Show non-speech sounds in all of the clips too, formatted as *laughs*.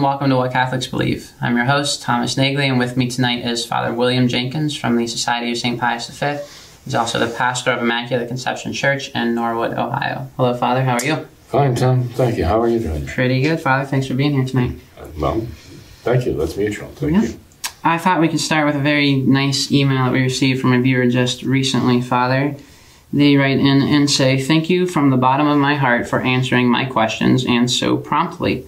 And welcome to What Catholics Believe. I'm your host, Thomas Nagley, and with me tonight is Father William Jenkins from the Society of St. Pius V. He's also the pastor of Immaculate Conception Church in Norwood, Ohio. Hello, Father. How are you? Fine, Tom. Thank you. How are you doing? Pretty good, Father. Thanks for being here tonight. Well, thank you. That's mutual. Thank Yeah. you. I thought we could start with a very nice email that we received from a viewer just recently, Father. They write in and say, Thank you from the bottom of my heart for answering my questions and so promptly.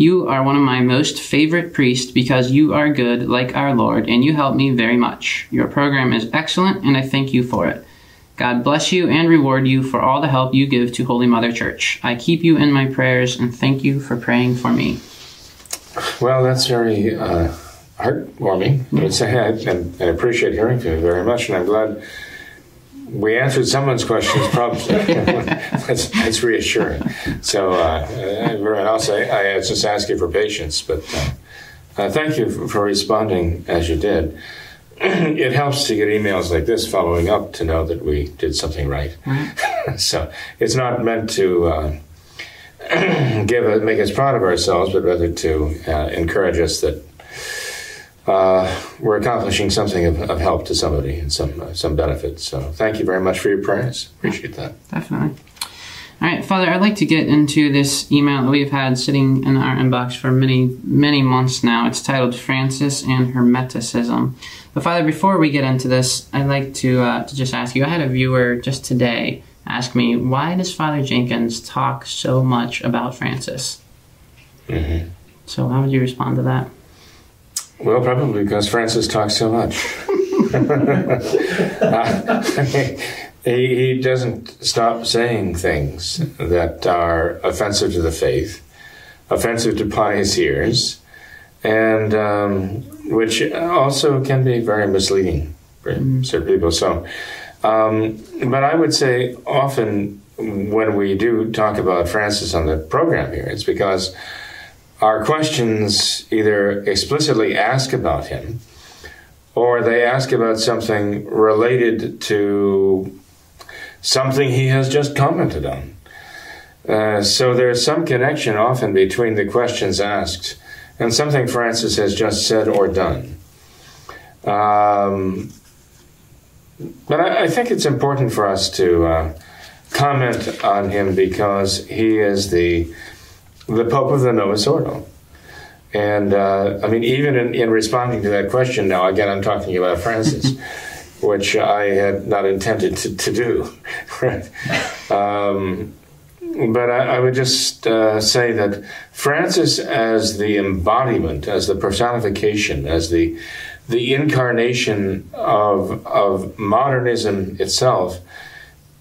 You are one of my most favorite priests because you are good like our Lord and you help me very much. Your program is excellent and I thank you for it. God bless you and reward you for all the help you give to Holy Mother Church. I keep you in my prayers and thank you for praying for me. Well, that's very uh, heartwarming. I would say I, and, and appreciate hearing from you very much, and I'm glad we answered someone's questions probably. *laughs* that's, that's reassuring. So, uh, everyone else, I, I just ask you for patience, but uh, uh, thank you for, for responding as you did. *clears throat* it helps to get emails like this following up to know that we did something right. *laughs* so, it's not meant to. Uh, *clears throat* give a, make us proud of ourselves, but rather to uh, encourage us that uh, we're accomplishing something of, of help to somebody and some uh, some benefit. So thank you very much for your prayers. Appreciate that. Definitely. All right, Father, I'd like to get into this email that we've had sitting in our inbox for many, many months now. It's titled Francis and Hermeticism. But, Father, before we get into this, I'd like to, uh, to just ask you I had a viewer just today ask me, why does Father Jenkins talk so much about Francis? Mm-hmm. So, how would you respond to that? Well, probably because Francis talks so much. *laughs* Uh, he, he doesn't stop saying things that are offensive to the faith, offensive to pious ears, and um, which also can be very misleading for certain people. So, um, but I would say often when we do talk about Francis on the program here, it's because our questions either explicitly ask about him or they ask about something related to something he has just commented on. Uh, so there's some connection often between the questions asked and something Francis has just said or done. Um, but I, I, think it's important for us to uh, comment on him because he is the the Pope of the Novus Ordo. And uh, I mean, even in, in, responding to that question now, again, I'm talking about Francis, *laughs* which I had not intended to, to do. right? *laughs* Um, but I, I, would just uh, say that Francis, as the embodiment, as the personification, as the the incarnation of of modernism itself,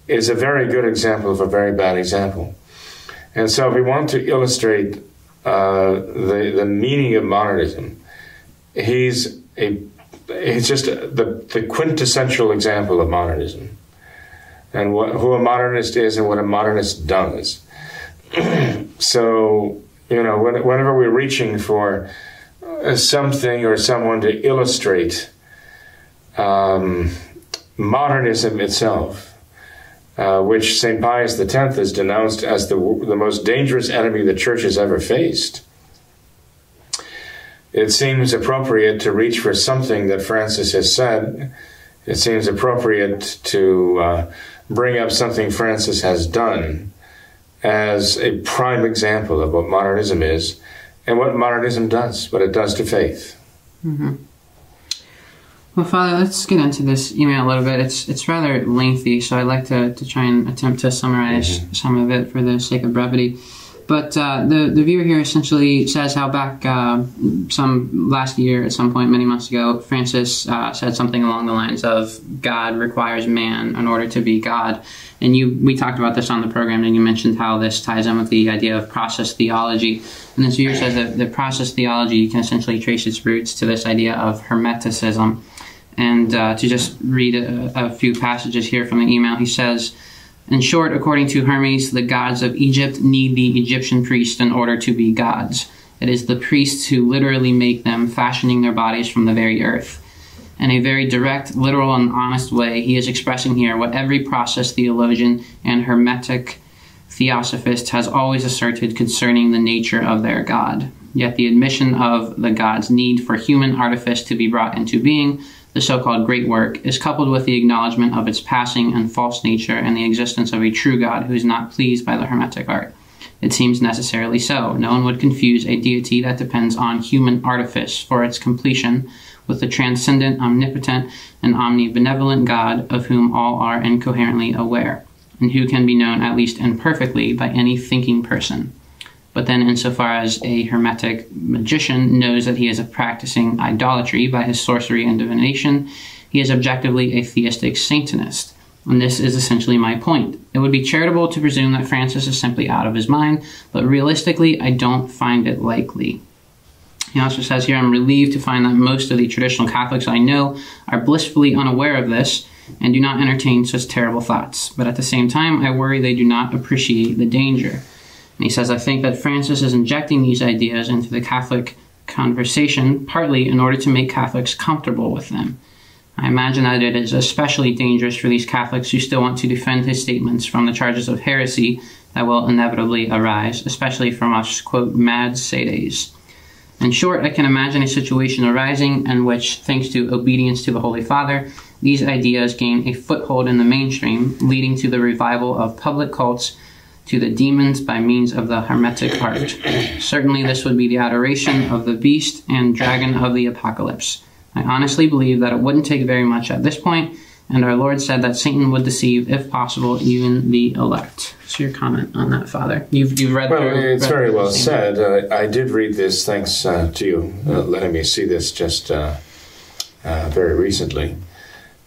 is a very good example of a very bad example. And so, if we want to illustrate uh, the the meaning of modernism, he's a he's just the the quintessential example of modernism, and what, who a modernist is and what a modernist does. *clears throat* so, you know, when, whenever we're reaching for something or someone to illustrate um, modernism itself uh, which St. Pius X has denounced as the, the most dangerous enemy the church has ever faced. It seems appropriate to reach for something that Francis has said. It seems appropriate to uh, bring up something Francis has done as a prime example of what modernism is and what modernism does, what it does to faith. Mm-hmm. Well, Father, let's get into this email a little bit. It's it's rather lengthy, so I'd like to, to try and attempt to summarize Mhm. some of it for the sake of brevity. But uh, the the viewer here essentially says how back uh, some last year at some point many months ago, Francis uh, said something along the lines of God requires man in order to be God, and you we talked about this on the program, and you mentioned how this ties in with the idea of process theology. And this viewer says that the process theology can essentially trace its roots to this idea of hermeticism. And uh, to just read a, a few passages here from the email, he says. In short, according to Hermes, the gods of Egypt need the Egyptian priests in order to be gods. It is the priests who literally make them, fashioning their bodies from the very earth. In a very direct, literal, and honest way, he is expressing here what every process theologian and Hermetic theosophist has always asserted concerning the nature of their God. Yet the admission of the God's need for human artifice to be brought into being the so called great work, is coupled with the acknowledgement of its passing and false nature and the existence of a true God who is not pleased by the Hermetic art. It seems necessarily so. No one would confuse a deity that depends on human artifice for its completion with the transcendent, omnipotent, and omnibenevolent God of whom all are incoherently aware, and who can be known at least imperfectly by any thinking person. But then, insofar as a Hermetic magician knows that he is practicing idolatry by his sorcery and divination, he is objectively a theistic Satanist. And this is essentially my point. It would be charitable to presume that Francis is simply out of his mind, but realistically, I don't find it likely. He also says here, I'm relieved to find that most of the traditional Catholics I know are blissfully unaware of this and do not entertain such terrible thoughts. But at the same time, I worry they do not appreciate the danger. And he says, I think that Francis is injecting these ideas into the Catholic conversation partly in order to make Catholics comfortable with them. I imagine that it is especially dangerous for these Catholics who still want to defend his statements from the charges of heresy that will inevitably arise, especially from us, quote, mad sedes. In short, I can imagine a situation arising in which, thanks to obedience to the Holy Father, these ideas gain a foothold in the mainstream, leading to the revival of public cults to the demons by means of the Hermetic art. Certainly, this would be the adoration of the beast and dragon of the apocalypse. I honestly believe that it wouldn't take very much at this point, and our Lord said that Satan would deceive, if possible, even the elect. So, your comment on that, Father? You've, you've read. Well, through, it's read very well said. Uh, I did read this. Thanks uh, to you uh, letting me see this just uh, uh, very recently.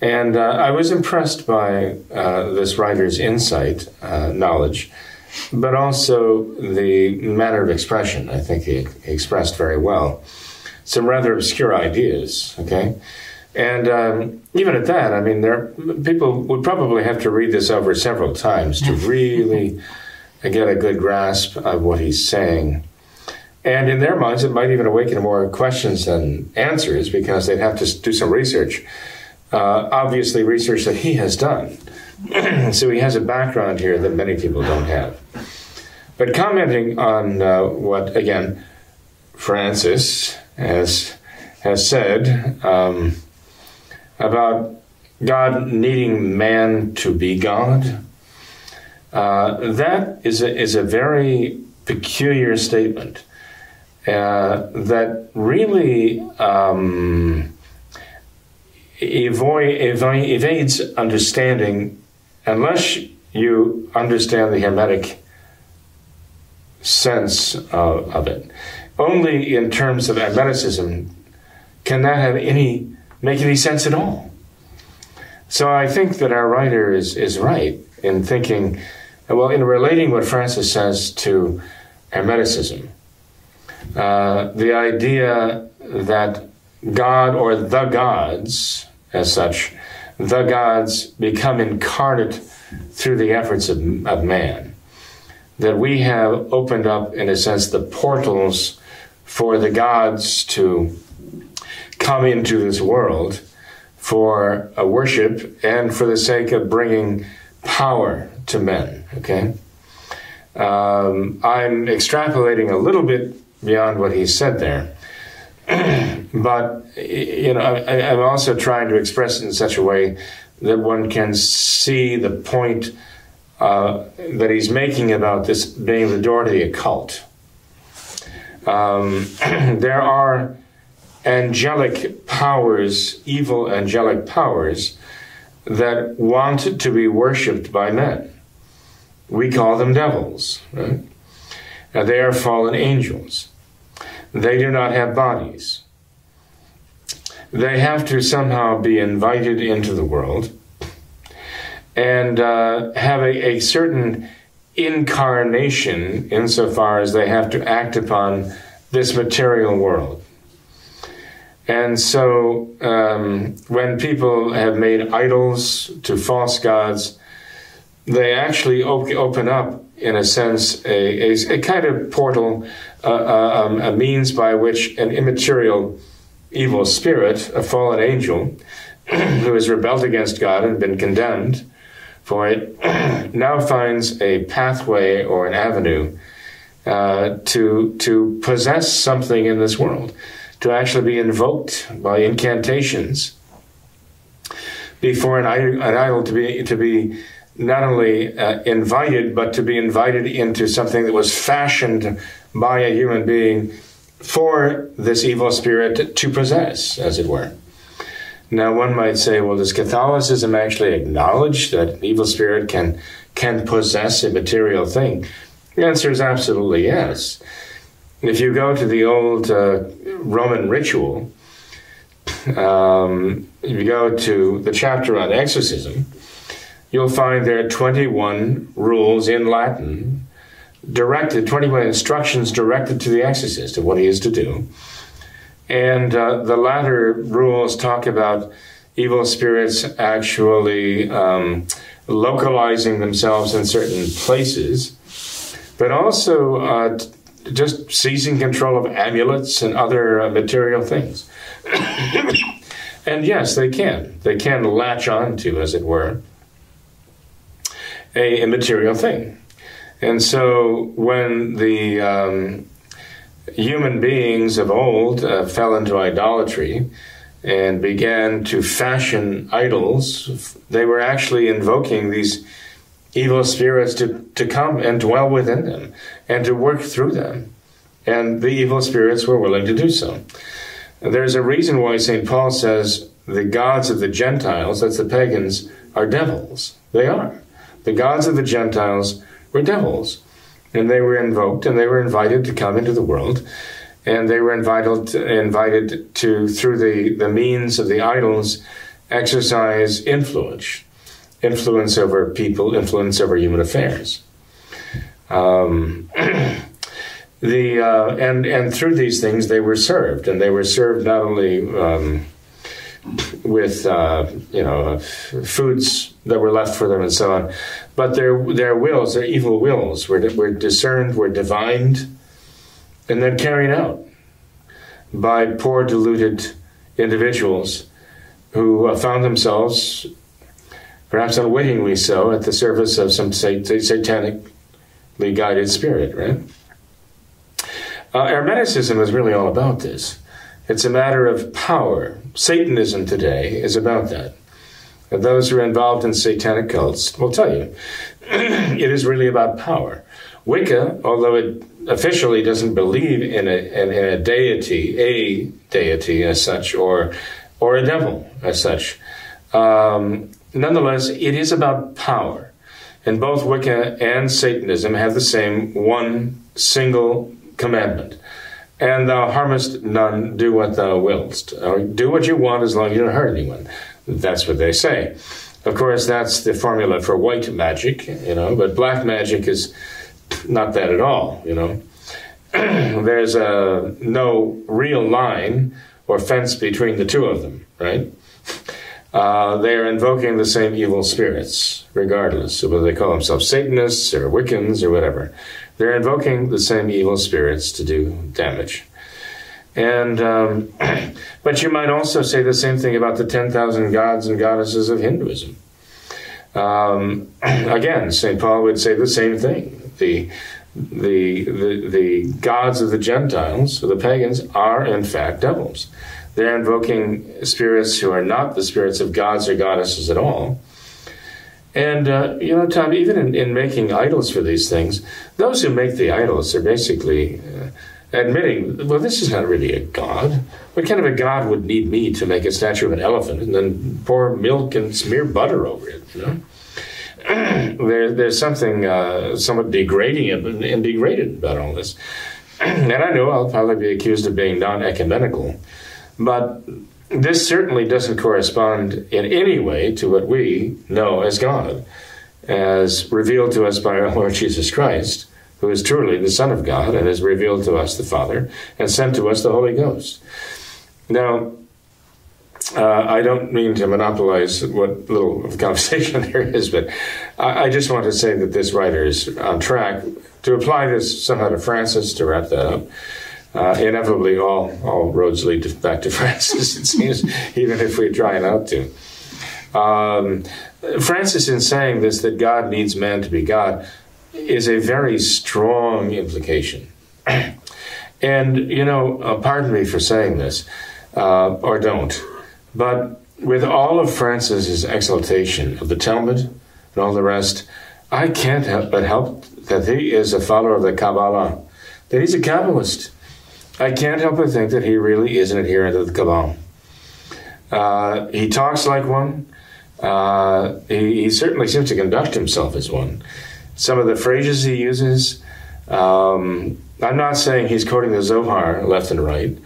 And uh, I was impressed by this writer's insight, knowledge, but also the manner of expression. I think he expressed very well some rather obscure ideas. Okay, and um, even at that, I mean, there people would probably have to read this over several times to really *laughs* get a good grasp of what he's saying. And in their minds, it might even awaken more questions than answers because they'd have to do some research. Uh, obviously, research that he has done. *clears throat* so he has a background here that many people don't have. But commenting on uh, what, again, Francis has, has said um, about God needing man to be God, uh, that is a, is a very peculiar statement uh, that really um, avoid, evades understanding unless you understand the Hermetic sense of, of it. Only in terms of Hermeticism can that have any make any sense at all. So I think that our writer is, is right in thinking, well, in relating what Francis says to Hermeticism, uh, the idea that God or the gods, as such, the gods become incarnate through the efforts of, of man. That we have opened up, in a sense, the portals for the gods to come into this world for a worship and for the sake of bringing power to men. Okay? Um, I'm extrapolating a little bit beyond what he said there. *clears throat* but you know, I, am also trying to express it in such a way that one can see the point uh, that he's making about this being the door to the occult. Um, *clears throat* there are angelic powers, evil angelic powers, that want to be worshipped by men. We call them devils, right? Uh, they are fallen angels. They do not have bodies. They have to somehow be invited into the world and uh, have a, a certain incarnation insofar as they have to act upon this material world. And so, um, when people have made idols to false gods, they actually op- open up, in a sense, a, a, a kind of portal, uh, um, a means by which an immaterial evil spirit, a fallen angel, *clears throat* who has rebelled against God and been condemned for it, *clears throat* now finds a pathway or an avenue uh, to to possess something in this world, to actually be invoked by incantations before an an idol to be to be not only uh, invited, but to be invited into something that was fashioned by a human being for this evil spirit to possess, as it were. Now, one might say, well, does Catholicism actually acknowledge that an evil spirit can can possess a material thing? The answer is absolutely yes. If you go to the old uh, Roman ritual, um, if you go to the chapter on exorcism, you'll find there are 21 rules in Latin directed, 21 instructions directed to the exorcist of what he is to do. And uh, the latter rules talk about evil spirits actually um, localizing themselves in certain places, but also uh, just seizing control of amulets and other uh, material things. *coughs* and yes, they can. They can latch on to, as it were, a, a material thing. And so when the um, human beings of old uh, fell into idolatry and began to fashion idols, they were actually invoking these evil spirits to, to come and dwell within them and to work through them. And the evil spirits were willing to do so. There's a reason why St. Paul says the gods of the Gentiles, that's the pagans, are devils. They are. The gods of the Gentiles were devils. And they were invoked and they were invited to come into the world. And they were invited to, invited to through the, the means of the idols, exercise influence, influence over people, influence over human affairs. Um, *clears throat* the uh, and and through these things they were served, and they were served not only um, with uh, you know foods that were left for them and so on, but their their wills, their evil wills, were were discerned, were divined, and then carried out by poor deluded individuals who uh, found themselves, perhaps unwittingly so, at the service of some sat- satanically guided spirit. Right? Uh, Hermeticism is really all about this. It's a matter of power. Satanism today is about that. Those who are involved in satanic cults will tell you *clears throat* it is really about power. Wicca, although it officially doesn't believe in a, in, in a deity, a deity as such, or or a devil as such, um, nonetheless, it is about power. And both Wicca and Satanism have the same one single commandment and thou harmest none, do what thou wilt. Or do what you want as long as you don't hurt anyone. That's what they say. Of course, that's the formula for white magic, you know, but black magic is not that at all, you know. *clears throat* There's a no real line or fence between the two of them, right? Uh, they are invoking the same evil spirits, regardless of whether they call themselves Satanists or Wiccans or whatever. They're invoking the same evil spirits to do damage. And um, *clears throat* but you might also say the same thing about the ten thousand gods and goddesses of Hinduism. Um, *clears throat* again, Saint Paul would say the same thing. The, the the the gods of the Gentiles, the pagans, are in fact devils. They're invoking spirits who are not the spirits of gods or goddesses at all. And, uh, you know, Tom, even in, in, making idols for these things, those who make the idols are basically uh, admitting, well, this is not really a god. What kind of a god would need me to make a statue of an elephant and then pour milk and smear butter over it, you know? *clears throat* there, there's something uh, somewhat degrading and, and degraded about all this. *clears throat* and I know I'll probably be accused of being non ecumenical, but this certainly doesn't correspond in any way to what we know as God, as revealed to us by our Lord Jesus Christ, who is truly the Son of God and has revealed to us the Father and sent to us the Holy Ghost. Now, uh, I don't mean to monopolize what little of conversation *laughs* there is, but I, I, just want to say that this writer is on track to apply this somehow to Francis to wrap that up. Uh, inevitably, all all roads lead to, back to *laughs* Francis. It seems, even if we try not to. Um, Francis, in saying this, that God needs man to be God, is a very strong implication. and you know, uh, pardon me for saying this, uh, or don't but with all of Francis's exaltation of the Talmud and all the rest, I can't help but help that he is a follower of the Kabbalah, that he's a Kabbalist. I can't help but think that he really is an adherent of the Kabbalah. Uh, he talks like one. Uh, he, he, certainly seems to conduct himself as one. Some of the phrases he uses, um, I'm not saying he's quoting the Zohar left and right,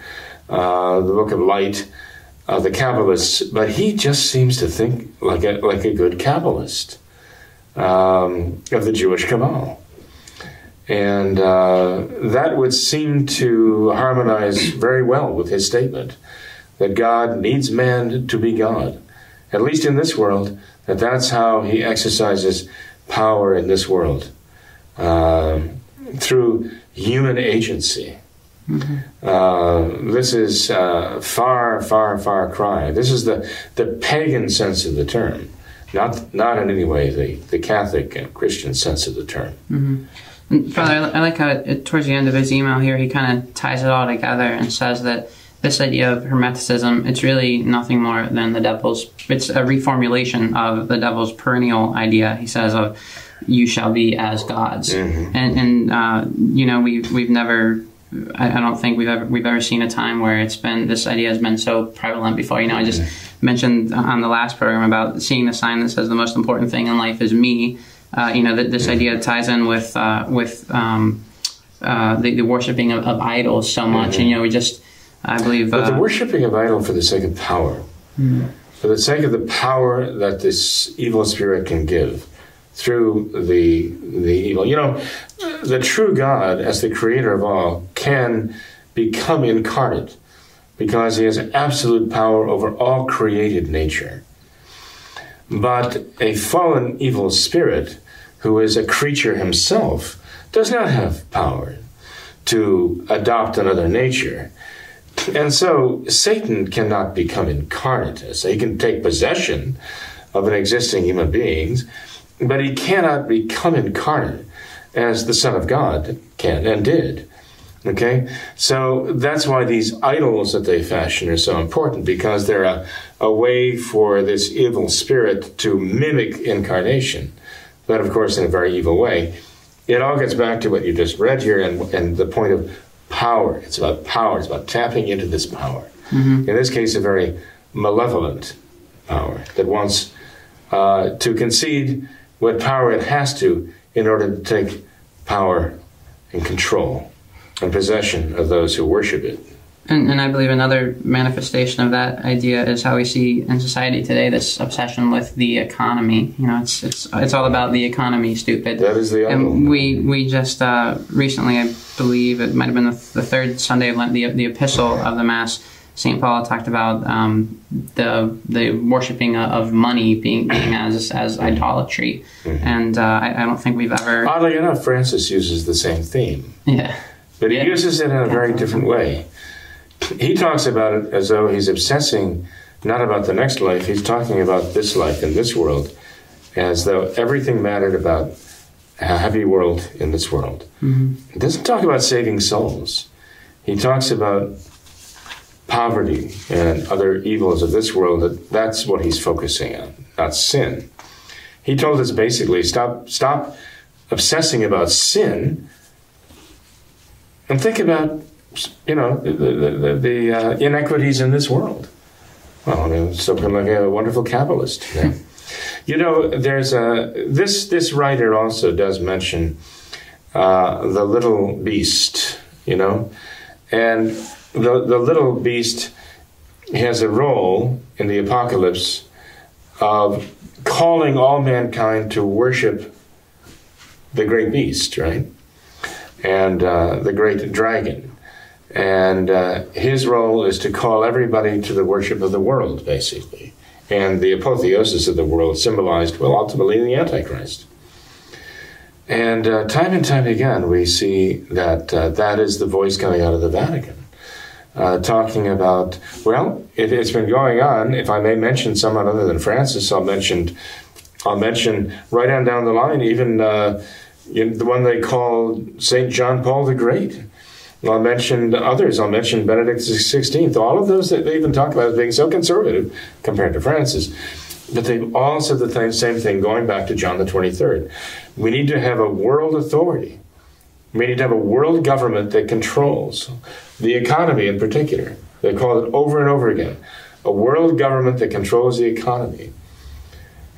uh, the Book of Light, uh, the Kabbalists, but he just seems to think like a, like a good Kabbalist um, of the Jewish Kabbalah. And uh, that would seem to harmonize very well with his statement that God needs man to be God, at least in this world, that that's how he exercises power in this world uh, through human agency. Mm-hmm. Uh, this is uh, far, far, far cry. This is the, the pagan sense of the term, not not in any way the, the Catholic and Christian sense of the term. Mm-hmm. Father, I like how it, towards the end of his email here, he kind of ties it all together and says that this idea of Hermeticism, it's really nothing more than the devil's, it's a reformulation of the devil's perennial idea, he says, of you shall be as gods. Mm-hmm. And, and uh, you know, we've, we've never I, I, don't think we've ever we've ever seen a time where it's been this idea has been so prevalent before. You know, I just mentioned on the last program about seeing the sign that says the most important thing in life is me. Uh, you know, that this idea ties in with uh, with um, uh, the, the, worshiping of, of, idols so much, mm-hmm. and you know, we just I believe. But the uh, worshiping of idol for the sake of power, mm-hmm. for the sake of the power that this evil spirit can give through the the evil. You know, the true God, as the creator of all, can become incarnate because he has absolute power over all created nature. But a fallen evil spirit, who is a creature himself, does not have power to adopt another nature. And so Satan cannot become incarnate. So he can take possession of an existing human being, but he cannot become incarnate as the Son of God can and did. Okay? So that's why these idols that they fashion are so important because they're a, a way for this evil spirit to mimic incarnation, but of course in a very evil way. It all gets back to what you just read here and, and the point of power. It's about power, it's about tapping into this power. Mm-hmm. In this case, a very malevolent power that wants uh, to concede what power it has to in order to take power and control and possession of those who worship it. And, and, I believe another manifestation of that idea is how we see in society today this obsession with the economy. You know, it's it's it's all about the economy, stupid. That is the and we we just uh, recently, I believe it might have been the, the, third Sunday of Lent, the the epistle of the Mass St. Paul talked about um, the the worshiping of money being, being as as idolatry, mm-hmm. and uh, I, I, don't think we've ever. Oddly enough, Francis uses the same theme. Yeah, but he yeah. uses it in a very different way. He talks about it as though he's obsessing not about the next life. He's talking about this life in this world, as though everything mattered about a happy world in this world. Mm-hmm. He doesn't talk about saving souls. He talks about poverty and other evils of this world, that that's what he's focusing on, not sin. He told us basically stop stop obsessing about sin and think about you know the the, the, the uh, inequities in this world. Well, I mean, so like a wonderful capitalist. Yeah. *laughs* You know, there's a this this writer also does mention uh, the little beast. You know, and the the little beast has a role in the apocalypse of calling all mankind to worship the great beast, right? And uh, the great dragon. And uh, his role is to call everybody to the worship of the world, basically. And the apotheosis of the world symbolized, well, ultimately, the Antichrist. And uh, time and time again, we see that uh, that is the voice coming out of the Vatican. Uh, talking about, well, it, has been going on. If I may mention someone other than Francis, I'll mention, I'll mention right on down the line, even uh, the one they call Saint John Paul the Great. I'll mention others. I'll mention Benedict XVI. All of those that they even talk about as being so conservative compared to Francis. But they've all said the same thing going back to John the 23rd. We need to have a world authority. We need to have a world government that controls the economy in particular. They call it over and over again a world government that controls the economy.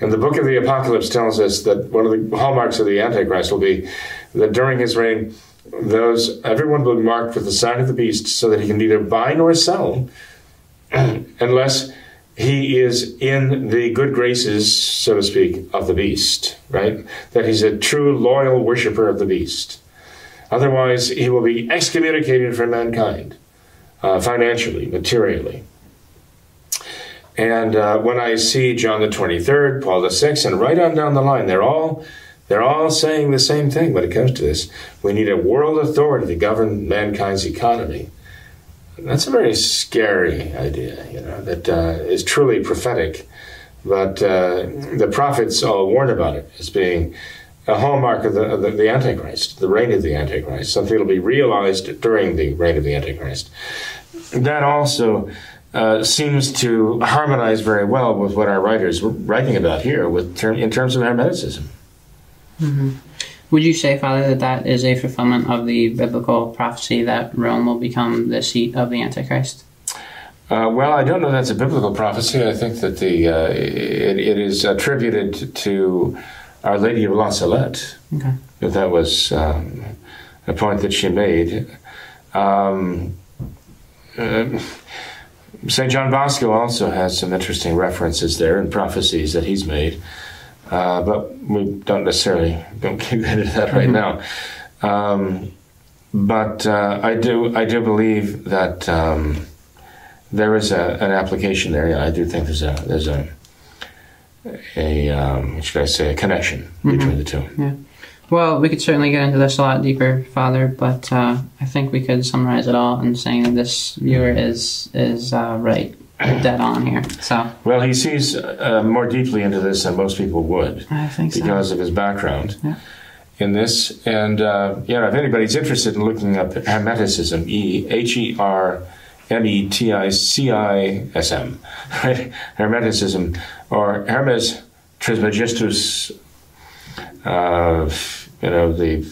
And the book of the Apocalypse tells us that one of the hallmarks of the Antichrist will be that during his reign, those everyone will be marked with the sign of the beast so that he can neither buy nor sell *clears throat* unless he is in the good graces, so to speak, of the beast, right? That he's a true loyal worshiper of the beast. Otherwise, he will be excommunicated from mankind, uh, financially, materially. And uh, when I see John the 23rd, Paul the 6th, and right on down the line, they're all they're all saying the same thing when it comes to this. We need a world authority to govern mankind's economy. That's a very scary idea, you know, that uh, is truly prophetic. But uh, the prophets all warn about it as being a hallmark of the, of the, Antichrist, the reign of the Antichrist, something will be realized during the reign of the Antichrist. That also uh, seems to harmonize very well with what our writers were writing about here with ter- in terms of Hermeticism. Mm-hmm. Would you say, Father, that that is a fulfillment of the biblical prophecy that Rome will become the seat of the Antichrist? Uh, well, I don't know that's a biblical prophecy. I think that the uh, it, it is attributed to Our Lady of La Salette. Okay. That that was um, a point that she made. Um, uh, St. John Bosco also has some interesting references there and prophecies that he's made. Uh, but we don't necessarily don't *laughs* get into that right mm-hmm. now. Um, but uh, I do I do believe that um, there is a, an application there. Yeah, I do think there's a there's a a um, should I say a connection mm-hmm. between the two. Yeah. Well, we could certainly get into this a lot deeper, Father, but uh, I think we could summarize it all in saying that this viewer is is uh, right dead on here. So well, he sees uh, more deeply into this than most people would. I think because so. of his background. Yeah. In this, and uh, yeah, if anybody's interested in looking up Hermeticism, E H E R M E T I C I S M, *laughs* right? Hermeticism or Hermes Trismegistus, uh, you know the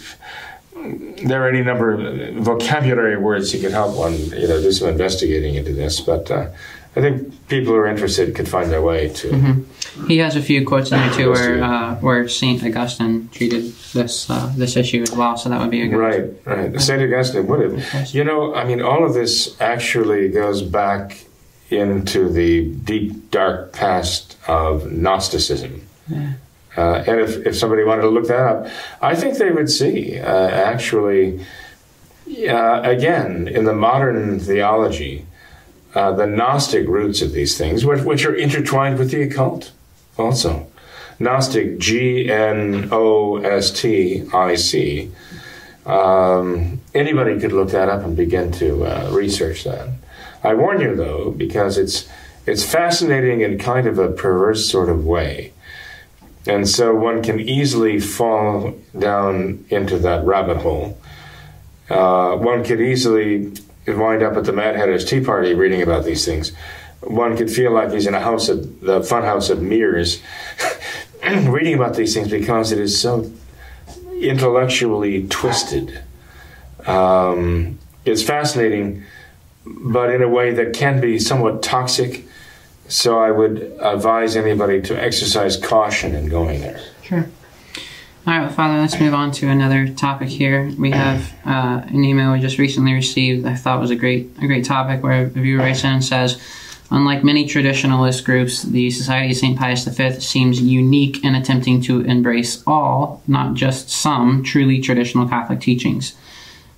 there are any number of vocabulary words you could help one, you know, do some investigating into this. But uh, I think people who are interested could find their way to. Mm-hmm. He has a few quotes in there too, where uh, where Saint Augustine treated this uh, this issue as well. So that would be a good. Right, right. Saint Augustine would have. You know, I mean, all of this actually goes back into the deep, dark past of Gnosticism. Yeah. Uh, and if, if somebody wanted to look that up, I think they would see uh, actually, uh, again, in the modern theology, uh, the Gnostic roots of these things, which, which, are intertwined with the occult also. Gnostic, G N O S T I C. Um, anybody could look that up and begin to uh, research that. I warn you, though, because it's it's fascinating in kind of a perverse sort of way. And so one can easily fall down into that rabbit hole. Uh, one could easily wind up at the Mad Hatter's Tea Party reading about these things. One could feel like he's in a house of the fun house of mirrors, *clears throat* reading about these things because it is so intellectually twisted. Um, it's fascinating, but in a way that can be somewhat toxic so I would advise anybody to exercise caution in going there. All right, well, Father, let's move on to another topic here. We have uh, an email we just recently received. I thought was a great a great topic where a viewer writes in and says, unlike many traditionalist groups, the Society of St. Pius V seems unique in attempting to embrace all, not just some, truly traditional Catholic teachings.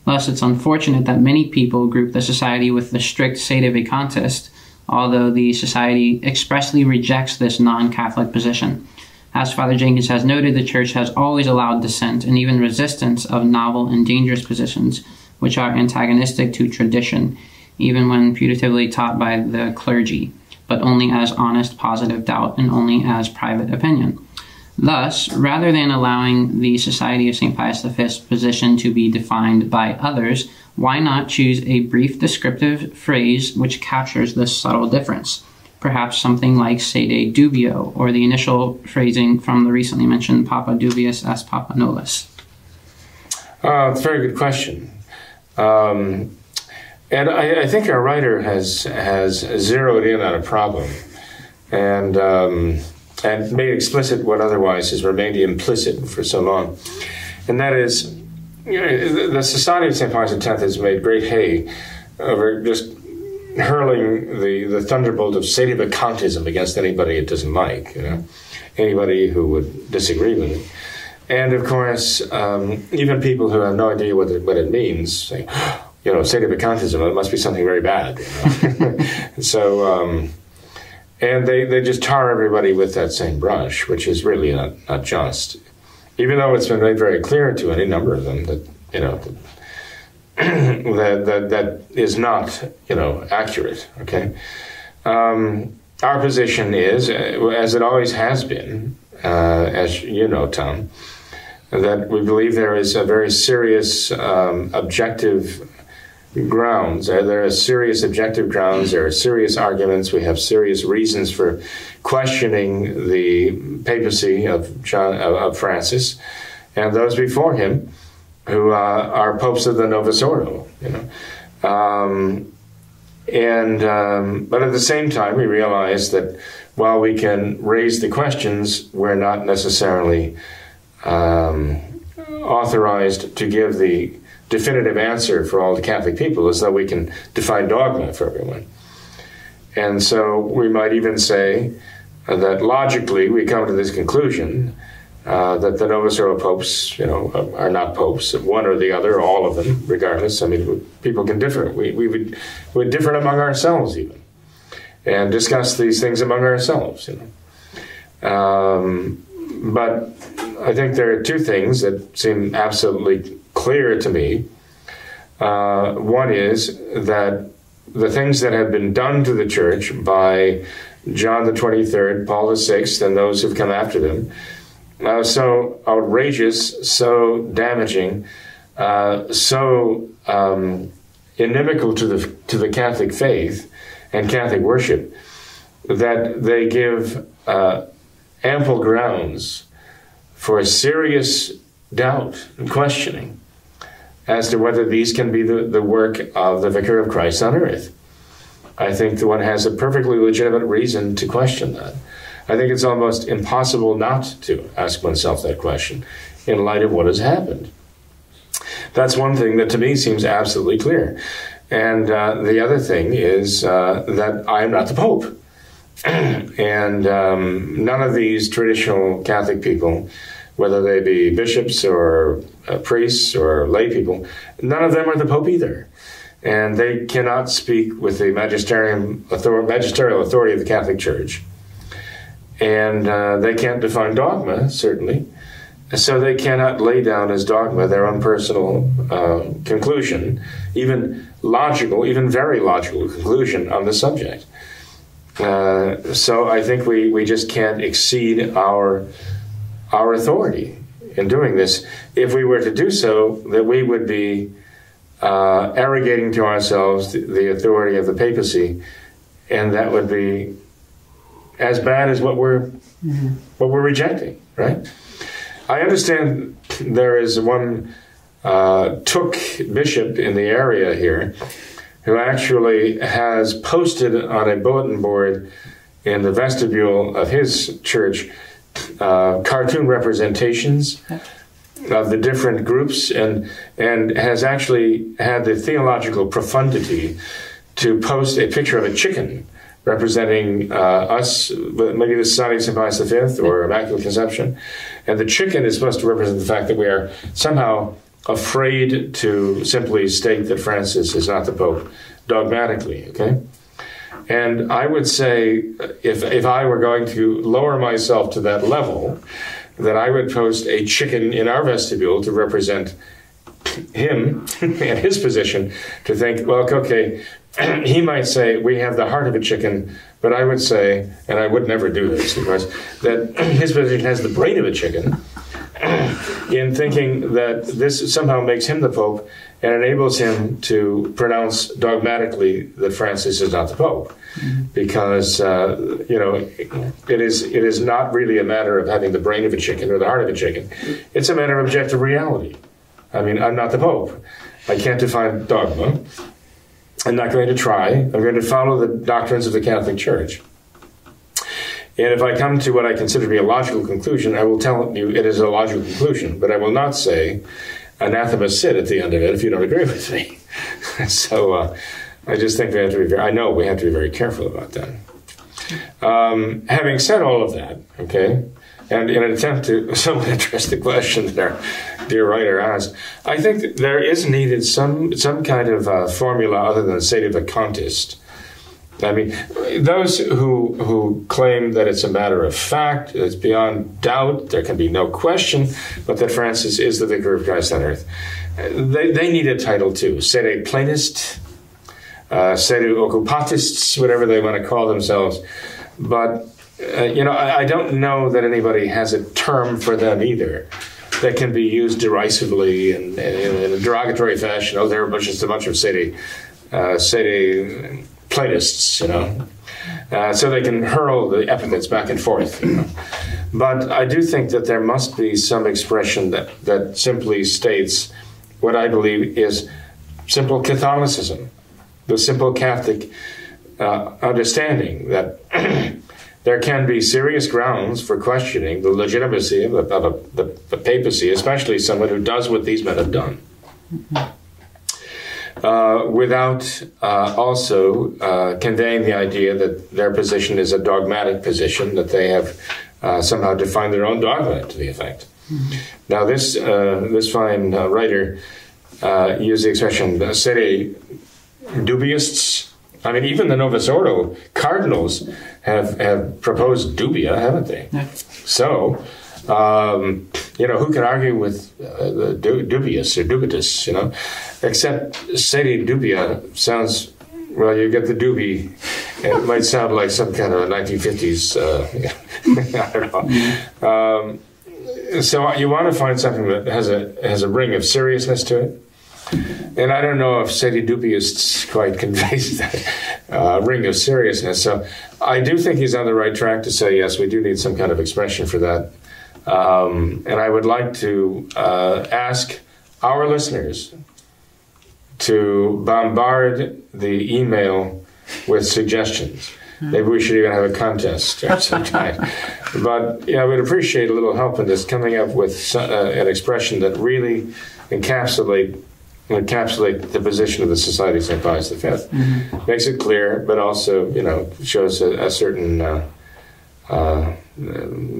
Thus, it's unfortunate that many people group the Society with the strict Sede Vacantist, although the Society expressly rejects this non Catholic position. As Father Jenkins has noted, the Church has always allowed dissent and even resistance of novel and dangerous positions, which are antagonistic to tradition, even when putatively taught by the clergy, but only as honest positive doubt and only as private opinion. Thus, rather than allowing the Society of St. Pius V's position to be defined by others, why not choose a brief descriptive phrase which captures this subtle difference? Perhaps something like sede dubio, or the initial phrasing from the recently mentioned Papa dubius as Papa nullus? Uh, it's a very good question. Um, and I, I, think our writer has has zeroed in on a problem and um, and made explicit what otherwise has remained implicit for so long. And that is, you know, the Society of St. Pius X has made great hay over just hurling the, the thunderbolt of sedevacantism against anybody it doesn't like, you know, anybody who would disagree with it. And of course, um, even people who have no idea what it, what it means say, *gasps* you know, sedevacantism, it must be something very bad. You know? *laughs* so, um, and they, they just tar everybody with that same brush, which is really not, not just. Even though it's been made very clear to any number of them that, you know, that, that that is not you know accurate. Okay, um, our position is, uh, as it always has been, uh, as you know, Tom, that we believe there is a very serious um, objective grounds. Uh, there are serious objective grounds. There are serious arguments. We have serious reasons for questioning the papacy of John of Francis and those before him who uh, are popes of the Novus Ordo, you know. Um, and um, but at the same time, we realize that while we can raise the questions, we're not necessarily um, authorized to give the definitive answer for all the Catholic people, as though we can define dogma for everyone. And so we might even say that logically we come to this conclusion uh, that the Novus Ordo popes, you know, are not popes, one or the other, all of them, regardless. I mean, people can differ. We, we would, would differ among ourselves even, and discuss these things among ourselves, you know. Um, but I think there are two things that seem absolutely clear to me. Uh, one is that the things that have been done to the church by John the 23rd, Paul the Sixth, and those who've come after them uh, so outrageous, so damaging, uh, so um, inimical to the to the Catholic faith and Catholic worship that they give uh, ample grounds for serious doubt and questioning as to whether these can be the, the work of the Vicar of Christ on earth. I think the one has a perfectly legitimate reason to question that. I think it's almost impossible not to ask oneself that question in light of what has happened. That's one thing that to me seems absolutely clear. And uh, the other thing is uh, that I am not the Pope. *clears throat* and um, none of these traditional Catholic people, whether they be bishops or uh, priests or lay people, none of them are the Pope either. And they cannot speak with the magisterial authority of the Catholic Church and uh, they can't define dogma, certainly. So they cannot lay down as dogma their own personal uh, conclusion, even logical, even very logical conclusion on the subject. Uh, so I think we, we just can't exceed our our authority in doing this. If we were to do so, that we would be uh, arrogating to ourselves the, the authority of the papacy, and that would be as bad as what we're mm-hmm. what we're rejecting, right? I understand there is one uh, Thuc bishop in the area here who actually has posted on a bulletin board in the vestibule of his church uh, cartoon representations of the different groups and and has actually had the theological profundity to post a picture of a chicken representing uh, us, maybe the Society of St. Pius V or Immaculate Conception. And the chicken is supposed to represent the fact that we are somehow afraid to simply state that Francis is not the Pope dogmatically, okay? And I would say, if, if I were going to lower myself to that level, that I would post a chicken in our vestibule to represent him *laughs* and his position to think, well, okay, *clears throat* he might say, we have the heart of a chicken, but I would say, and I would never do this, of course, that *clears throat* his position has the brain of a chicken *clears throat* in thinking that this somehow makes him the Pope and enables him to pronounce dogmatically that Francis is not the Pope. Because uh, you know it is it is not really a matter of having the brain of a chicken or the heart of a chicken. It's a matter of objective reality. I mean, I'm not the Pope. I can't define dogma. I'm not going to try. I'm going to follow the doctrines of the Catholic Church. And if I come to what I consider to be a logical conclusion, I will tell you it is a logical conclusion, but I will not say anathema sit at the end of it if you don't agree with me. *laughs* so uh, I just think we have to be very, I know we have to be very careful about that. Um, having said all of that, okay, and in an attempt to *laughs* somewhat address the question our dear writer asked, I think there is needed some some kind of uh, formula other than say to the contest. I mean, those who who claim that it's a matter of fact, it's beyond doubt, there can be no question, but that Francis is the vicar of Christ on earth. They, they need a title too. Sede plenist, uh, sede occupatists, whatever they want to call themselves. But uh, you know, I, I, don't know that anybody has a term for them either that can be used derisively and, in a derogatory fashion. Oh, they're just a bunch of city, uh, city Platists, you know. Uh, so they can hurl the epithets back and forth. You know? But I do think that there must be some expression that, that simply states what I believe is simple Catholicism, the simple Catholic uh, understanding that *clears throat* there can be serious grounds for questioning the legitimacy of, a, of a, the, the, papacy, especially someone who does what these men have done. Uh, without uh, also uh, conveying the idea that their position is a dogmatic position, that they have uh, somehow defined their own dogma to the effect. Mm-hmm. Now, this, uh, this fine writer used the expression sede dubyists. I mean, even the Novus Ordo cardinals have, have proposed dubia, haven't they? Yeah. So, um, you know, who can argue with uh, the dubious or dubitus, you know? Except sede dubia sounds, well, you get the doobie. It might sound like some kind of a 1950s, uh, *laughs* I don't know. Mm-hmm. Um, so you want to find something that has a, has a ring of seriousness to it. And I don't know if Sede Dubious quite *laughs* conveys that uh, ring of seriousness. So I do think he's on the right track to say, yes, we do need some kind of expression for that. Um, and I would like to uh, ask our listeners to bombard the email with suggestions. Maybe we should even have a contest of some *laughs* kind. but yeah, I would appreciate a little help in this, coming up with uh, an expression that really encapsulate encapsulate the position of the Society of St. Pius V. Mm-hmm. Makes it clear, but also, you know, shows a, a certain uh, uh,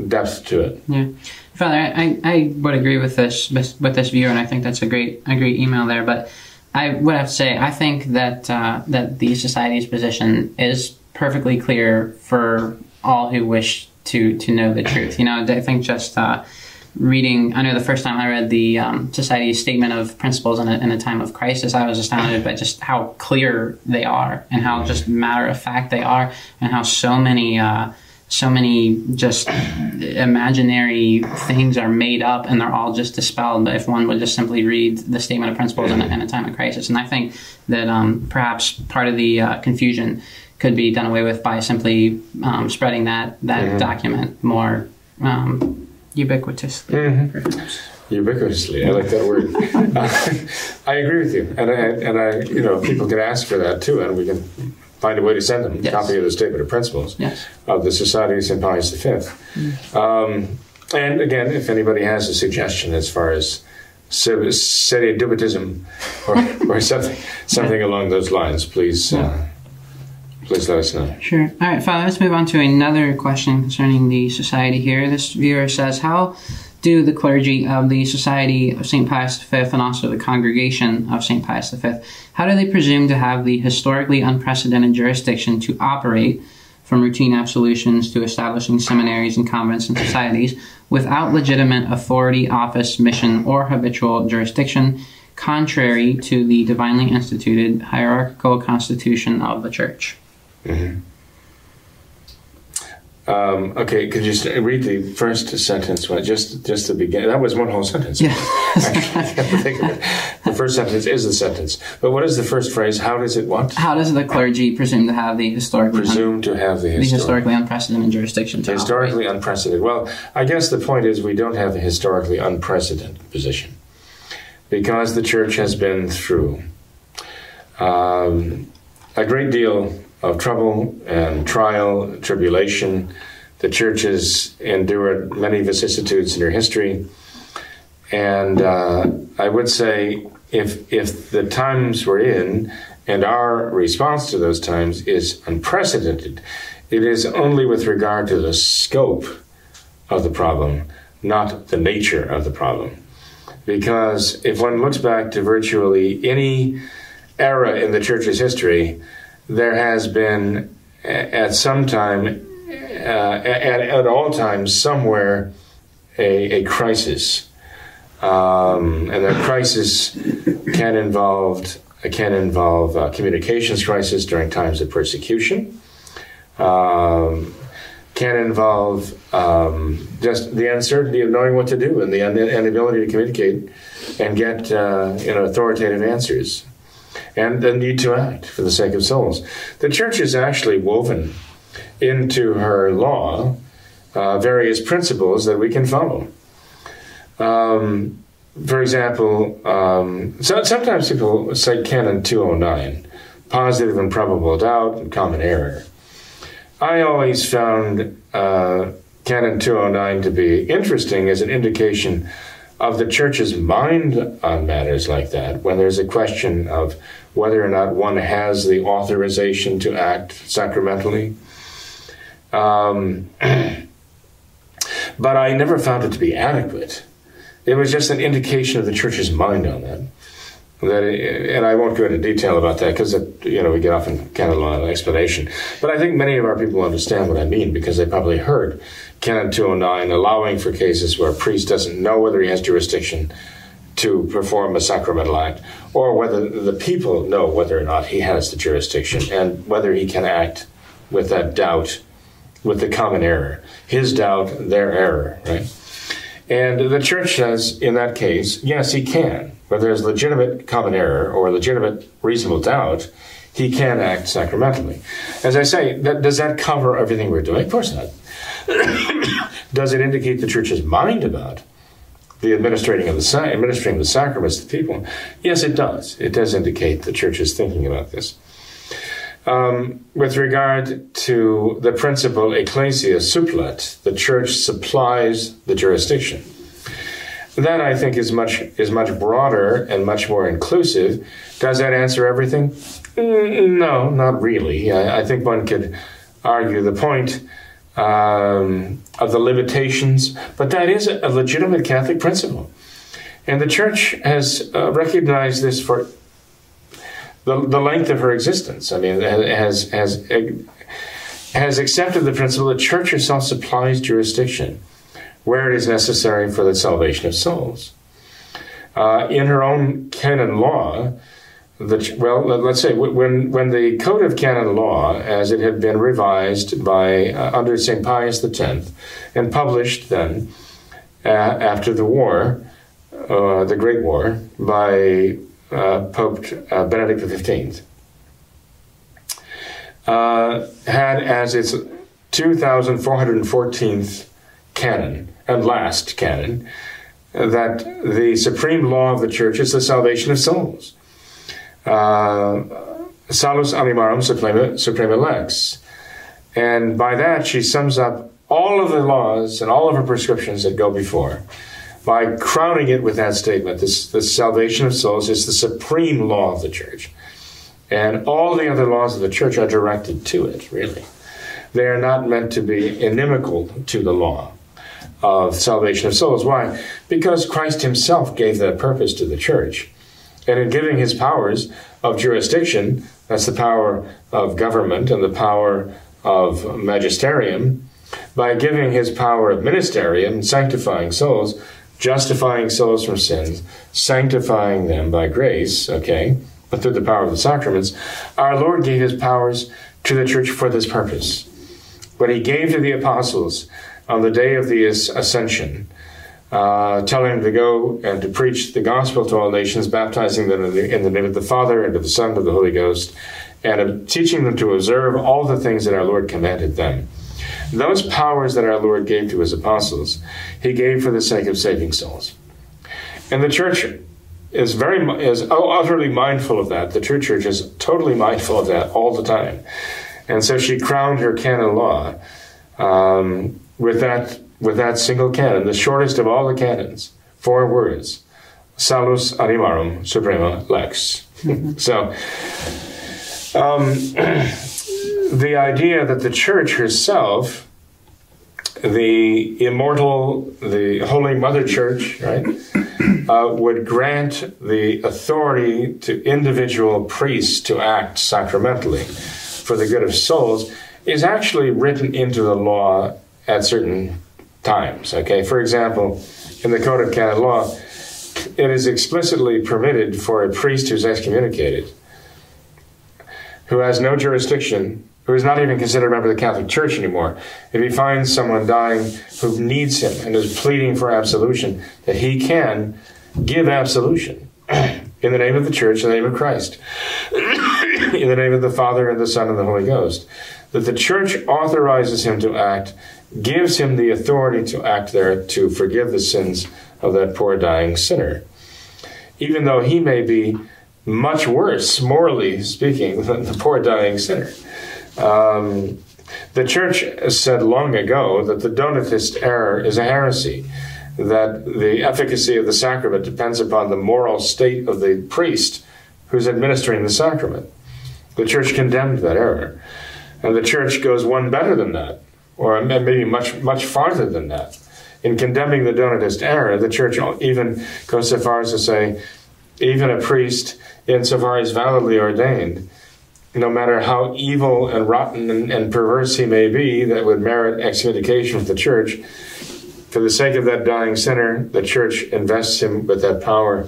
depth to it. Yeah, Father, I, I would agree with this with this view, and I think that's a great a great email there. But I would have to say, I think that uh, that the Society's position is perfectly clear for all who wish to to know the truth. You know, I think just uh, reading, I know the first time I read the um, Society's statement of principles in a, in a, time of crisis, I was astounded by just how clear they are and how just matter of fact they are, and how so many. Uh, so many just imaginary things are made up and they're all just dispelled if one would just simply read the statement of principles in a, in a time of crisis. And I think that um, perhaps part of the uh, confusion could be done away with by simply um, spreading that that mm-hmm. document more um, ubiquitously. Mm-hmm. Ubiquitously, I like that word. *laughs* I agree with you, and I, and I, you know, people can ask for that too, and we can find a way to send them Yes. a copy of the statement of principles Yes. of the Society of St. Pius V. Um, and again, if anybody has a suggestion as far as se- or, or something, *laughs* something along those lines, please, uh, please let us know. Sure. All right, Father, let's move on to another question concerning the society here. This viewer says, How do the clergy of the Society of St. Pius V and also the Congregation of St. Pius V, how do they presume to have the historically unprecedented jurisdiction to operate from routine absolutions to establishing seminaries and convents and societies without legitimate authority, office, mission, or habitual jurisdiction, contrary to the divinely instituted hierarchical constitution of the Church? Um, okay, could you st- read the first sentence? Well, just just the beginning. That was one whole sentence. Yeah. *laughs* I have to think of it. The first sentence is the sentence. But what is the first phrase? How does it what? How does the clergy presume to have the historically, Presume to have the the historically unprecedented jurisdiction to Historically unprecedented. Well, I guess the point is we don't have a historically unprecedented position because the church has been through um, a great deal of trouble and trial, tribulation. The church has endured many vicissitudes in her history. And uh, I would say if, if the times we're in and our response to those times is unprecedented, it is only with regard to the scope of the problem, not the nature of the problem. Because if one looks back to virtually any era in the church's history, there has been at some time, uh, at, at all times, somewhere a, a crisis. Um, and that crisis can involve can involve communications crisis during times of persecution. Um, can involve um, just the uncertainty of knowing what to do and the inability to communicate and get uh, you know authoritative answers and the need to act for the sake of souls. The church is actually woven into her law uh, various principles that we can follow. Um, for example, um, so, sometimes people cite Canon 209, positive and probable doubt and common error. I always found uh, Canon 209 to be interesting as an indication of the church's mind on matters like that, when there's a question of whether or not one has the authorization to act sacramentally. Um, *clears throat* but I never found it to be adequate. It was just an indication of the church's mind on that. That and I won't go into detail about that because you know we get off in canon law explanation. But I think many of our people understand what I mean because they probably heard Canon 209 allowing for cases where a priest doesn't know whether he has jurisdiction to perform a sacramental act, or whether the people know whether or not he has the jurisdiction, and whether he can act with that doubt, with the common error, his doubt, their error, right? And the church says, in that case, yes, he can. Where there's legitimate common error or legitimate reasonable doubt, he can act sacramentally. As I say, that, does that cover everything we're doing? Of course not. *coughs* does it indicate the church's mind about the administrating of the administering the sacraments to people? Yes, it does. It does indicate the church is thinking about this. Um, with regard to the principle ecclesia supplet, the church supplies the jurisdiction. That I think is much is much broader and much more inclusive. Does that answer everything? Mm, No, not really. I, I think one could argue the point um, of the limitations, but that is a legitimate Catholic principle, and the Church has uh, recognized this for the, the length of her existence. I mean, has has has accepted the principle that Church herself supplies jurisdiction where it is necessary for the salvation of souls. Uh, in her own canon law, the, well, let's say when when the Code of Canon Law, as it had been revised by uh, under Saint Pius X and published then uh, after the war, uh, the Great War, by uh, Pope uh, Benedict XV, uh, had as its 2,414th canon and last canon that the supreme law of the church is the salvation of souls. Uh, salus animarum suprema, suprema lex. And by that, she sums up all of the laws and all of her prescriptions that go before by crowning it with that statement. This, the salvation of souls is the supreme law of the church. And all the other laws of the church are directed to it, really. They are not meant to be inimical to the law of salvation of souls. Why? Because Christ himself gave that purpose to the church. And in giving his powers of jurisdiction, that's the power of government and the power of magisterium, by giving his power of ministerium, sanctifying souls, justifying souls from sins, sanctifying them by grace, okay, but through the power of the sacraments, our Lord gave his powers to the church for this purpose. What he gave to the apostles on the day of the ascension, uh, telling them to go and to preach the gospel to all nations, baptizing them in the, in the name of the Father and of the Son and of the Holy Ghost, and teaching them to observe all the things that our Lord commanded them. Those powers that our Lord gave to his apostles, he gave for the sake of saving souls. And the church is very is utterly mindful of that. The true church is totally mindful of that all the time. And so she crowned her canon law um, with that with that single canon, the shortest of all the canons, four words: "Salus animarum suprema lex." *laughs* So, um, *clears throat* the idea that the church herself, the immortal, the Holy Mother Church, right, uh, would grant the authority to individual priests to act sacramentally for the good of souls is actually written into the law at certain times. Okay, for example, in the Code of Canon Law, it is explicitly permitted for a priest who's excommunicated, who has no jurisdiction, who is not even considered a member of the Catholic Church anymore, if he finds someone dying who needs him and is pleading for absolution, that he can give absolution *clears throat* in the name of the Church, in the name of Christ, *clears throat* in the name of the Father and the Son and the Holy Ghost. That the Church authorizes him to act gives him the authority to act there to forgive the sins of that poor dying sinner. Even though he may be much worse, morally speaking, *laughs* than the poor dying sinner. Um, the church said long ago that the Donatist error is a heresy, that the efficacy of the sacrament depends upon the moral state of the priest who's administering the sacrament. The church condemned that error. And the church goes one better than that or maybe much much farther than that. In condemning the Donatist error, the church even goes so far as to say, even a priest, insofar as validly ordained, no matter how evil and rotten and, and perverse he may be, that would merit excommunication from the church, for the sake of that dying sinner, the church invests him with that power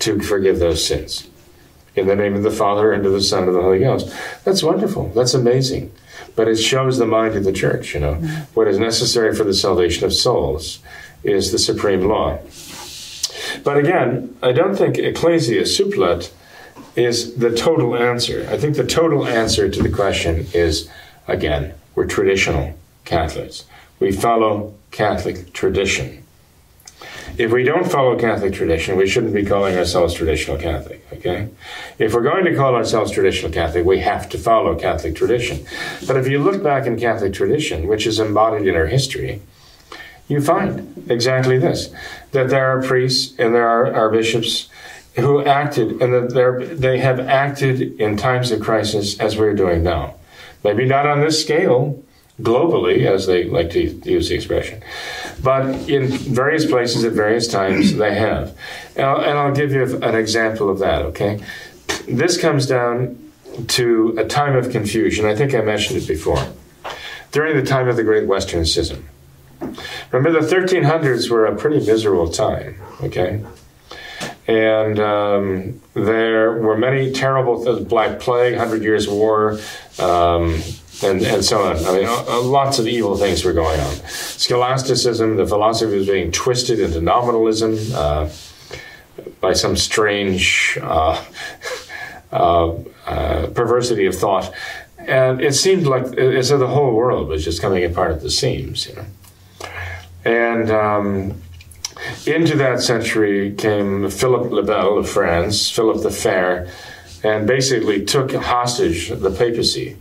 to forgive those sins. In the name of the Father, and of the Son, and of the Holy Ghost. That's wonderful. That's amazing but it shows the mind of the church. You know, mm-hmm. what is necessary for the salvation of souls is the supreme law. But again, I don't think ecclesia supplet is the total answer. I think the total answer to the question is again, we're traditional Catholics. We follow Catholic tradition if we don't follow Catholic tradition, we shouldn't be calling ourselves traditional Catholic, okay? If we're going to call ourselves traditional Catholic, we have to follow Catholic tradition. But if you look back in Catholic tradition, which is embodied in our history, you find exactly this that there are priests and there are, are bishops who acted, and that they have acted in times of crisis as we're doing now. Maybe not on this scale, globally, as they like to use the expression. But in various places at various times, they have. And I'll, and I'll give you an example of that, okay? This comes down to a time of confusion. I think I mentioned it before. During the time of the Great Western Schism. Remember, the 1300s were a pretty miserable time, okay? And um, there were many terrible th- Black Plague, Hundred Years' War, um, and, and so on. I mean, uh, lots of evil things were going on. Scholasticism, the philosophy was being twisted into nominalism uh, by some strange uh, *laughs* uh, uh, perversity of thought. And it seemed like as though the whole world was just coming apart at the seams, you know. And um, into that century came Philip le Bel of France, Philip the Fair, and basically took hostage the papacy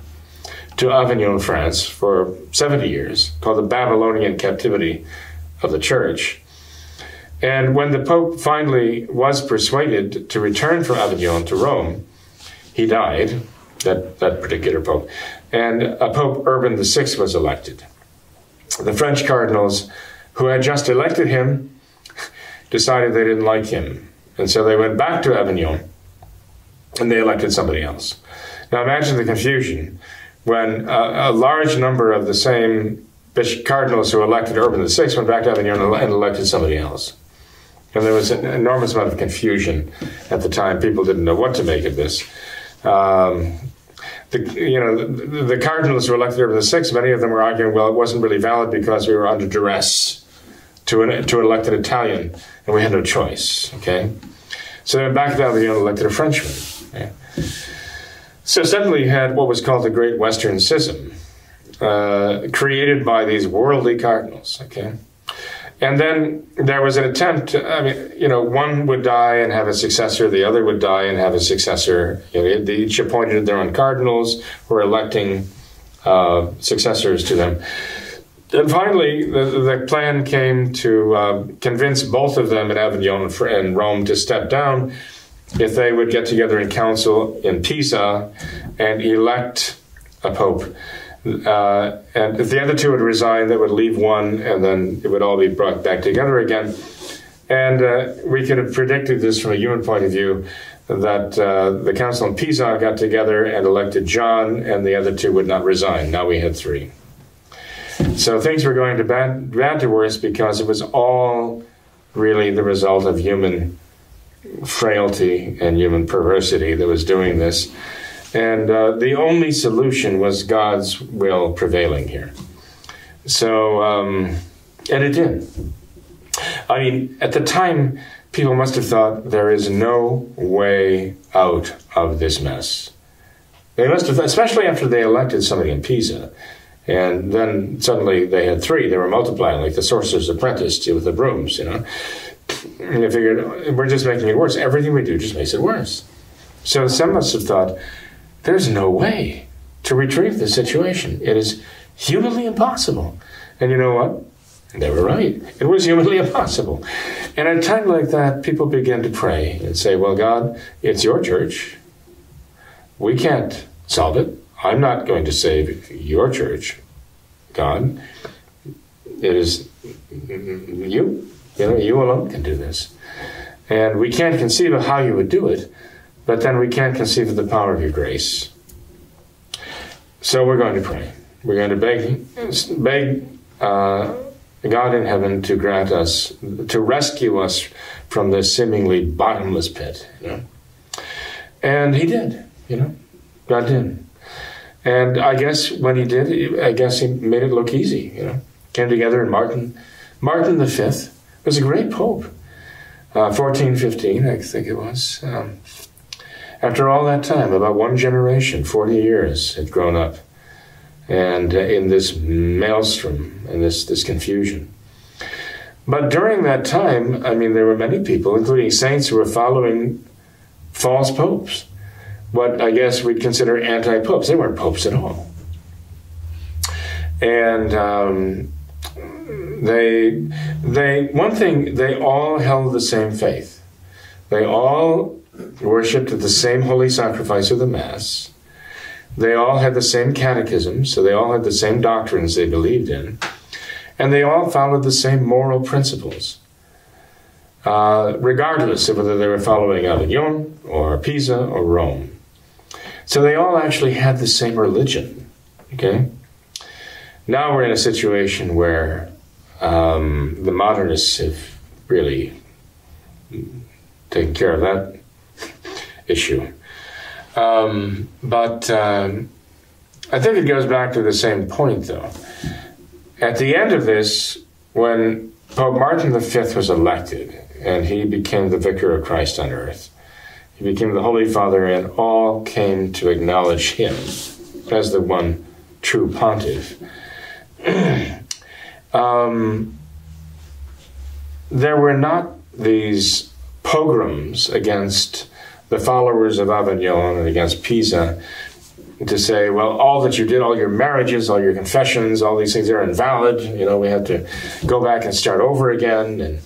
to Avignon, France, for 70 years, called the Babylonian captivity of the church. And when the Pope finally was persuaded to return from Avignon to Rome, he died, that, that particular Pope, and a Pope Urban VI was elected. The French cardinals who had just elected him decided they didn't like him. And so they went back to Avignon and they elected somebody else. Now imagine the confusion when a, a large number of the same cardinals who elected Urban VI went back to Avignon and elected somebody else. And there was an enormous amount of confusion at the time. People didn't know what to make of this. Um, the, you know, the, the, cardinals who elected Urban VI, many of them were arguing, well, it wasn't really valid because we were under duress to an, to an Italian, and we had no choice. Okay, so they went back to Avignon and elected a Frenchman. Okay? So suddenly you had what was called the Great Western Schism, uh, created by these worldly cardinals. Okay. And then there was an attempt. I mean, you know, one would die and have a successor, the other would die and have a successor. You know, they each appointed their own cardinals were electing uh, successors to them. And finally, the, the plan came to uh, convince both of them at Avignon and Rome to step down if they would get together in council in Pisa and elect a pope. Uh, and if the other two would resign, that would leave one, and then it would all be brought back together again. And uh, we could have predicted this from a human point of view that uh, the council in Pisa got together and elected John, and the other two would not resign. Now we had three. So things were going to bad, bad to worse because it was all really the result of human frailty and human perversity that was doing this. And uh, the only solution was God's will prevailing here. So, um, and it did. I mean, at the time, people must have thought there is no way out of this mess. They must have, especially after they elected somebody in Pisa. And then suddenly they had three. They were multiplying, like the sorcerer's apprentice with the brooms, you know. And they figured, we're just making it worse. Everything we do just makes it worse. So some must have thought, there's no way to retrieve this situation. It is humanly impossible. And you know what? They were right. It was humanly *laughs* impossible. And at a time like that, people begin to pray and say, Well, God, it's your church. We can't solve it. I'm not going to save your church, God. It is you. You know, you alone can do this. And we can't conceive of how you would do it, but then we can't conceive of the power of your grace. So we're going to pray. We're going to beg, beg uh, God in heaven to grant us, to rescue us from this seemingly bottomless pit. You know? And He did. You know, God did. And I guess when He did, I guess He made it look easy. You know, came together and Martin, Martin the Fifth was a great pope. Uh, 1415, I think it was. Um, after all that time, about one generation, 40 years, had grown up, and uh, in this maelstrom and this, this confusion. But during that time, I mean, there were many people, including saints, who were following false popes. What I guess we'd consider anti popes. They weren't popes at all. And um, they, they, one thing, they all held the same faith. They all worshipped at the same holy sacrifice of the Mass. They all had the same catechism, so they all had the same doctrines they believed in. And they all followed the same moral principles, uh, regardless of whether they were following Avignon or Pisa or Rome. So they all actually had the same religion. Okay? Now we're in a situation where um, the modernists have really taken care of that *laughs* issue. Um, but um, I think it goes back to the same point, though. At the end of this, when Pope Martin V was elected and he became the vicar of Christ on earth, he became the Holy Father, and all came to acknowledge him as the one true pontiff. *clears throat* um, there were not these pogroms against the followers of Avignon and against Pisa to say, well, all that you did, all your marriages, all your confessions, all these things are invalid. You know, we have to go back and start over again. And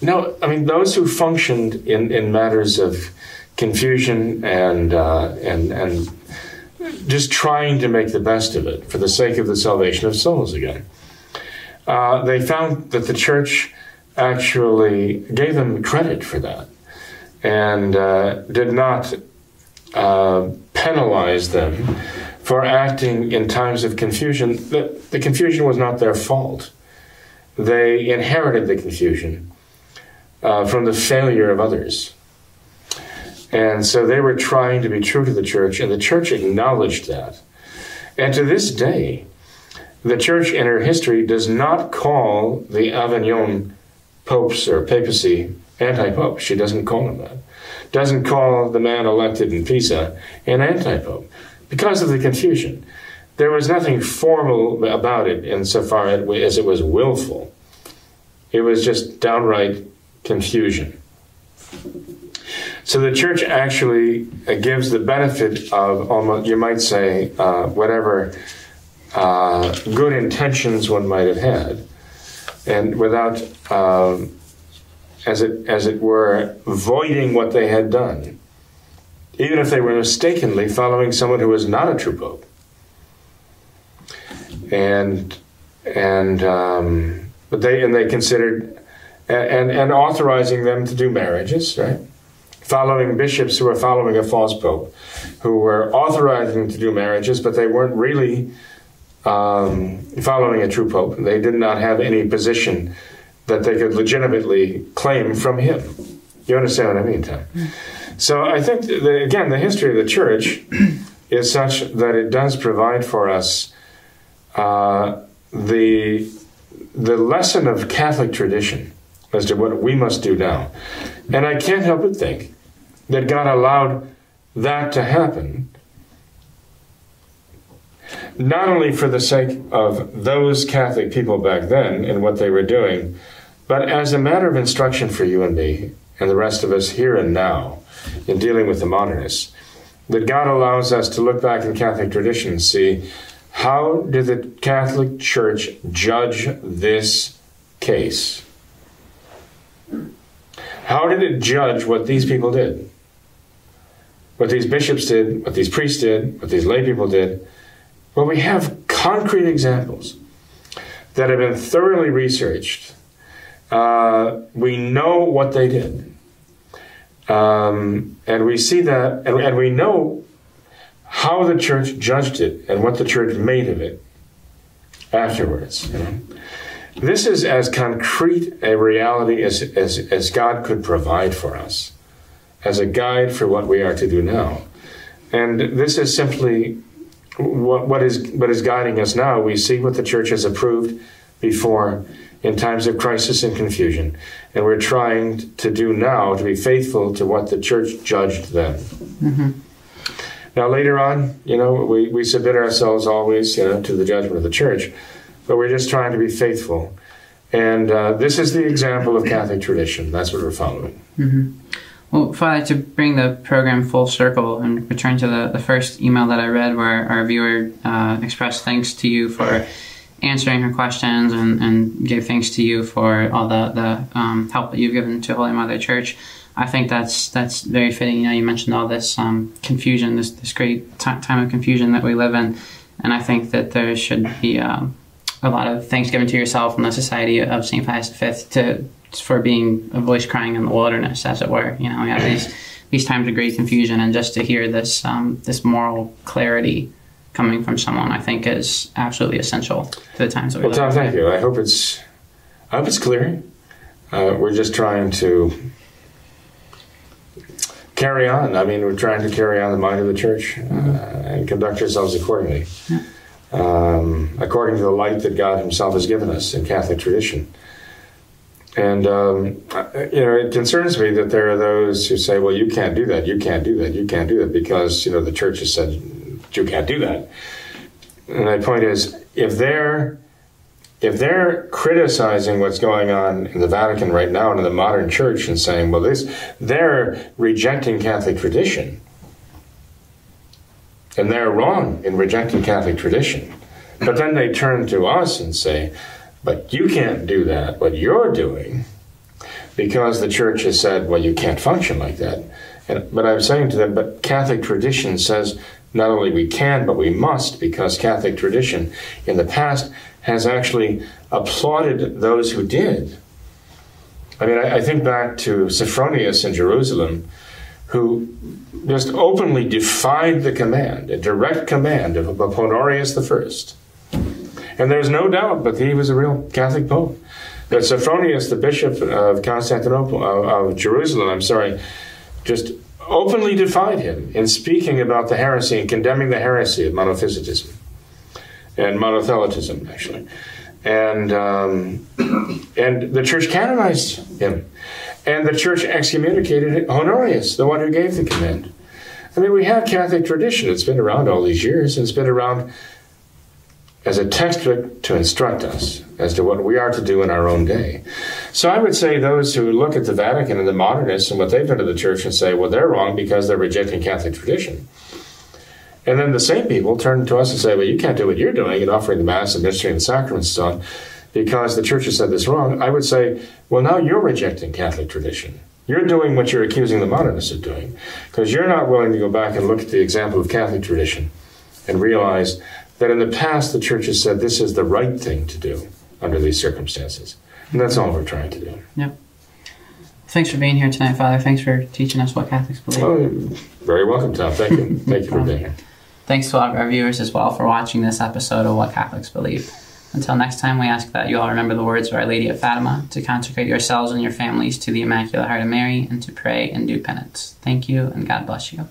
no, I mean, those who functioned in, in matters of confusion and uh, and and just trying to make the best of it for the sake of the salvation of souls again. Uh, they found that the church actually gave them credit for that and uh, did not uh, penalize them for acting in times of confusion. The, the confusion was not their fault. They inherited the confusion uh, from the failure of others. And so they were trying to be true to the church, and the church acknowledged that. And to this day, the church in her history does not call the Avignon popes or papacy anti pope. She doesn't call them that. Doesn't call the man elected in Pisa an anti pope because of the confusion. There was nothing formal about it insofar as it was willful. It was just downright confusion. So the church actually uh, gives the benefit of almost, you might say, uh, whatever uh, good intentions one might have had, and without, um, as it as it were, voiding what they had done, even if they were mistakenly following someone who was not a true pope, and and um, but they and they considered and and authorizing them to do marriages, right? Following bishops who were following a false pope, who were authorizing to do marriages, but they weren't really um, following a true pope. They did not have any position that they could legitimately claim from him. You understand what I mean, Tom? So I think, again, the history of the church *clears throat* is such that it does provide for us uh, the the lesson of Catholic tradition as to what we must do now. And I can't help but think that God allowed that to happen, not only for the sake of those Catholic people back then and what they were doing, but as a matter of instruction for you and me and the rest of us here and now in dealing with the modernists. That God allows us to look back in Catholic tradition and see how did the Catholic Church judge this case? How did it judge what these people did? What these bishops did, what these priests did, what these lay people did? Well, we have concrete examples that have been thoroughly researched. Uh, we know what they did. Um, and we see that, and, and we know how the church judged it and what the church made of it afterwards. You know? This is as concrete a reality as, as, as God could provide for us, as a guide for what we are to do now. And this is simply what, what, is, what is guiding us now. We see what the church has approved before in times of crisis and confusion. And we're trying to do now to be faithful to what the church judged then. Mm-hmm. Now, later on, you know, we, we submit ourselves always, you know, to the judgment of the church but we're just trying to be faithful. And uh, this is the example of Catholic tradition. That's what we're following. Mm-hmm. Well, Father, to bring the program full circle and return to the, the first email that I read where our viewer uh, expressed thanks to you for answering her questions and, and gave thanks to you for all the, the um, help that you've given to Holy Mother Church. I think that's that's very fitting. You know, you mentioned all this um, confusion, this this great t- time of confusion that we live in, and I think that there should be um, a lot of thanksgiving to yourself and the Society of St. Pius V to for being a voice crying in the wilderness, as it were. You know, we have these these times of great confusion, and just to hear this um, this moral clarity coming from someone, I think, is absolutely essential to the times that we well, Tom, thank you. I hope it's I hope it's clear. Uh, we're just trying to carry on. I mean, we're trying to carry on the mind of the church uh, and conduct ourselves accordingly. Yeah um, according to the light that God Himself has given us in Catholic tradition. And um, you know, it concerns me that there are those who say, "Well, you can't do that. You can't do that. You can't do that because you know the church has said you can't do that." And my point is, if they're if they're criticizing what's going on in the Vatican right now and in the modern church and saying, well, this, they're rejecting Catholic tradition. And they're wrong in rejecting Catholic tradition. But then they turn to us and say, but you can't do that, what you're doing, because the church has said, well, you can't function like that. And, but I'm saying to them, but Catholic tradition says not only we can, but we must, because Catholic tradition in the past has actually applauded those who did. I mean, I, I think back to Sophronius in Jerusalem, who just openly defied the command, a direct command of, of Honorius I. And there's no doubt but he was a real Catholic pope. That Sophronius, the bishop of Constantinople, of, of Jerusalem, I'm sorry, just openly defied him in speaking about the heresy and condemning the heresy of monophysitism and monothelitism, actually. And, um, *clears throat* and the church canonized him. And the church excommunicated Honorius, the one who gave the command. I mean, we have Catholic tradition. It's been around all these years, and it's been around as a textbook to instruct us as to what we are to do in our own day. So I would say those who look at the Vatican and the modernists and what they've done to the church and say, well, they're wrong because they're rejecting Catholic tradition. And then the same people turn to us and say, well, you can't do what you're doing in offering the Mass and ministering the sacraments and so on because the church has said this wrong. I would say, well, now you're rejecting Catholic tradition. You're doing what you're accusing the modernists of doing because you're not willing to go back and look at the example of Catholic tradition and realize that in the past the church has said this is the right thing to do under these circumstances. And that's all we're trying to do. Yep. Thanks for being here tonight, Father. Thanks for teaching us what Catholics believe. Oh, very welcome, Tom. Thank you. Thank you for *laughs* being here. Thanks to all our viewers as well for watching this episode of What Catholics Believe. Until next time, we ask that you all remember the words of Our Lady of Fatima to consecrate yourselves and your families to the Immaculate Heart of Mary and to pray and do penance. Thank you, and God bless you.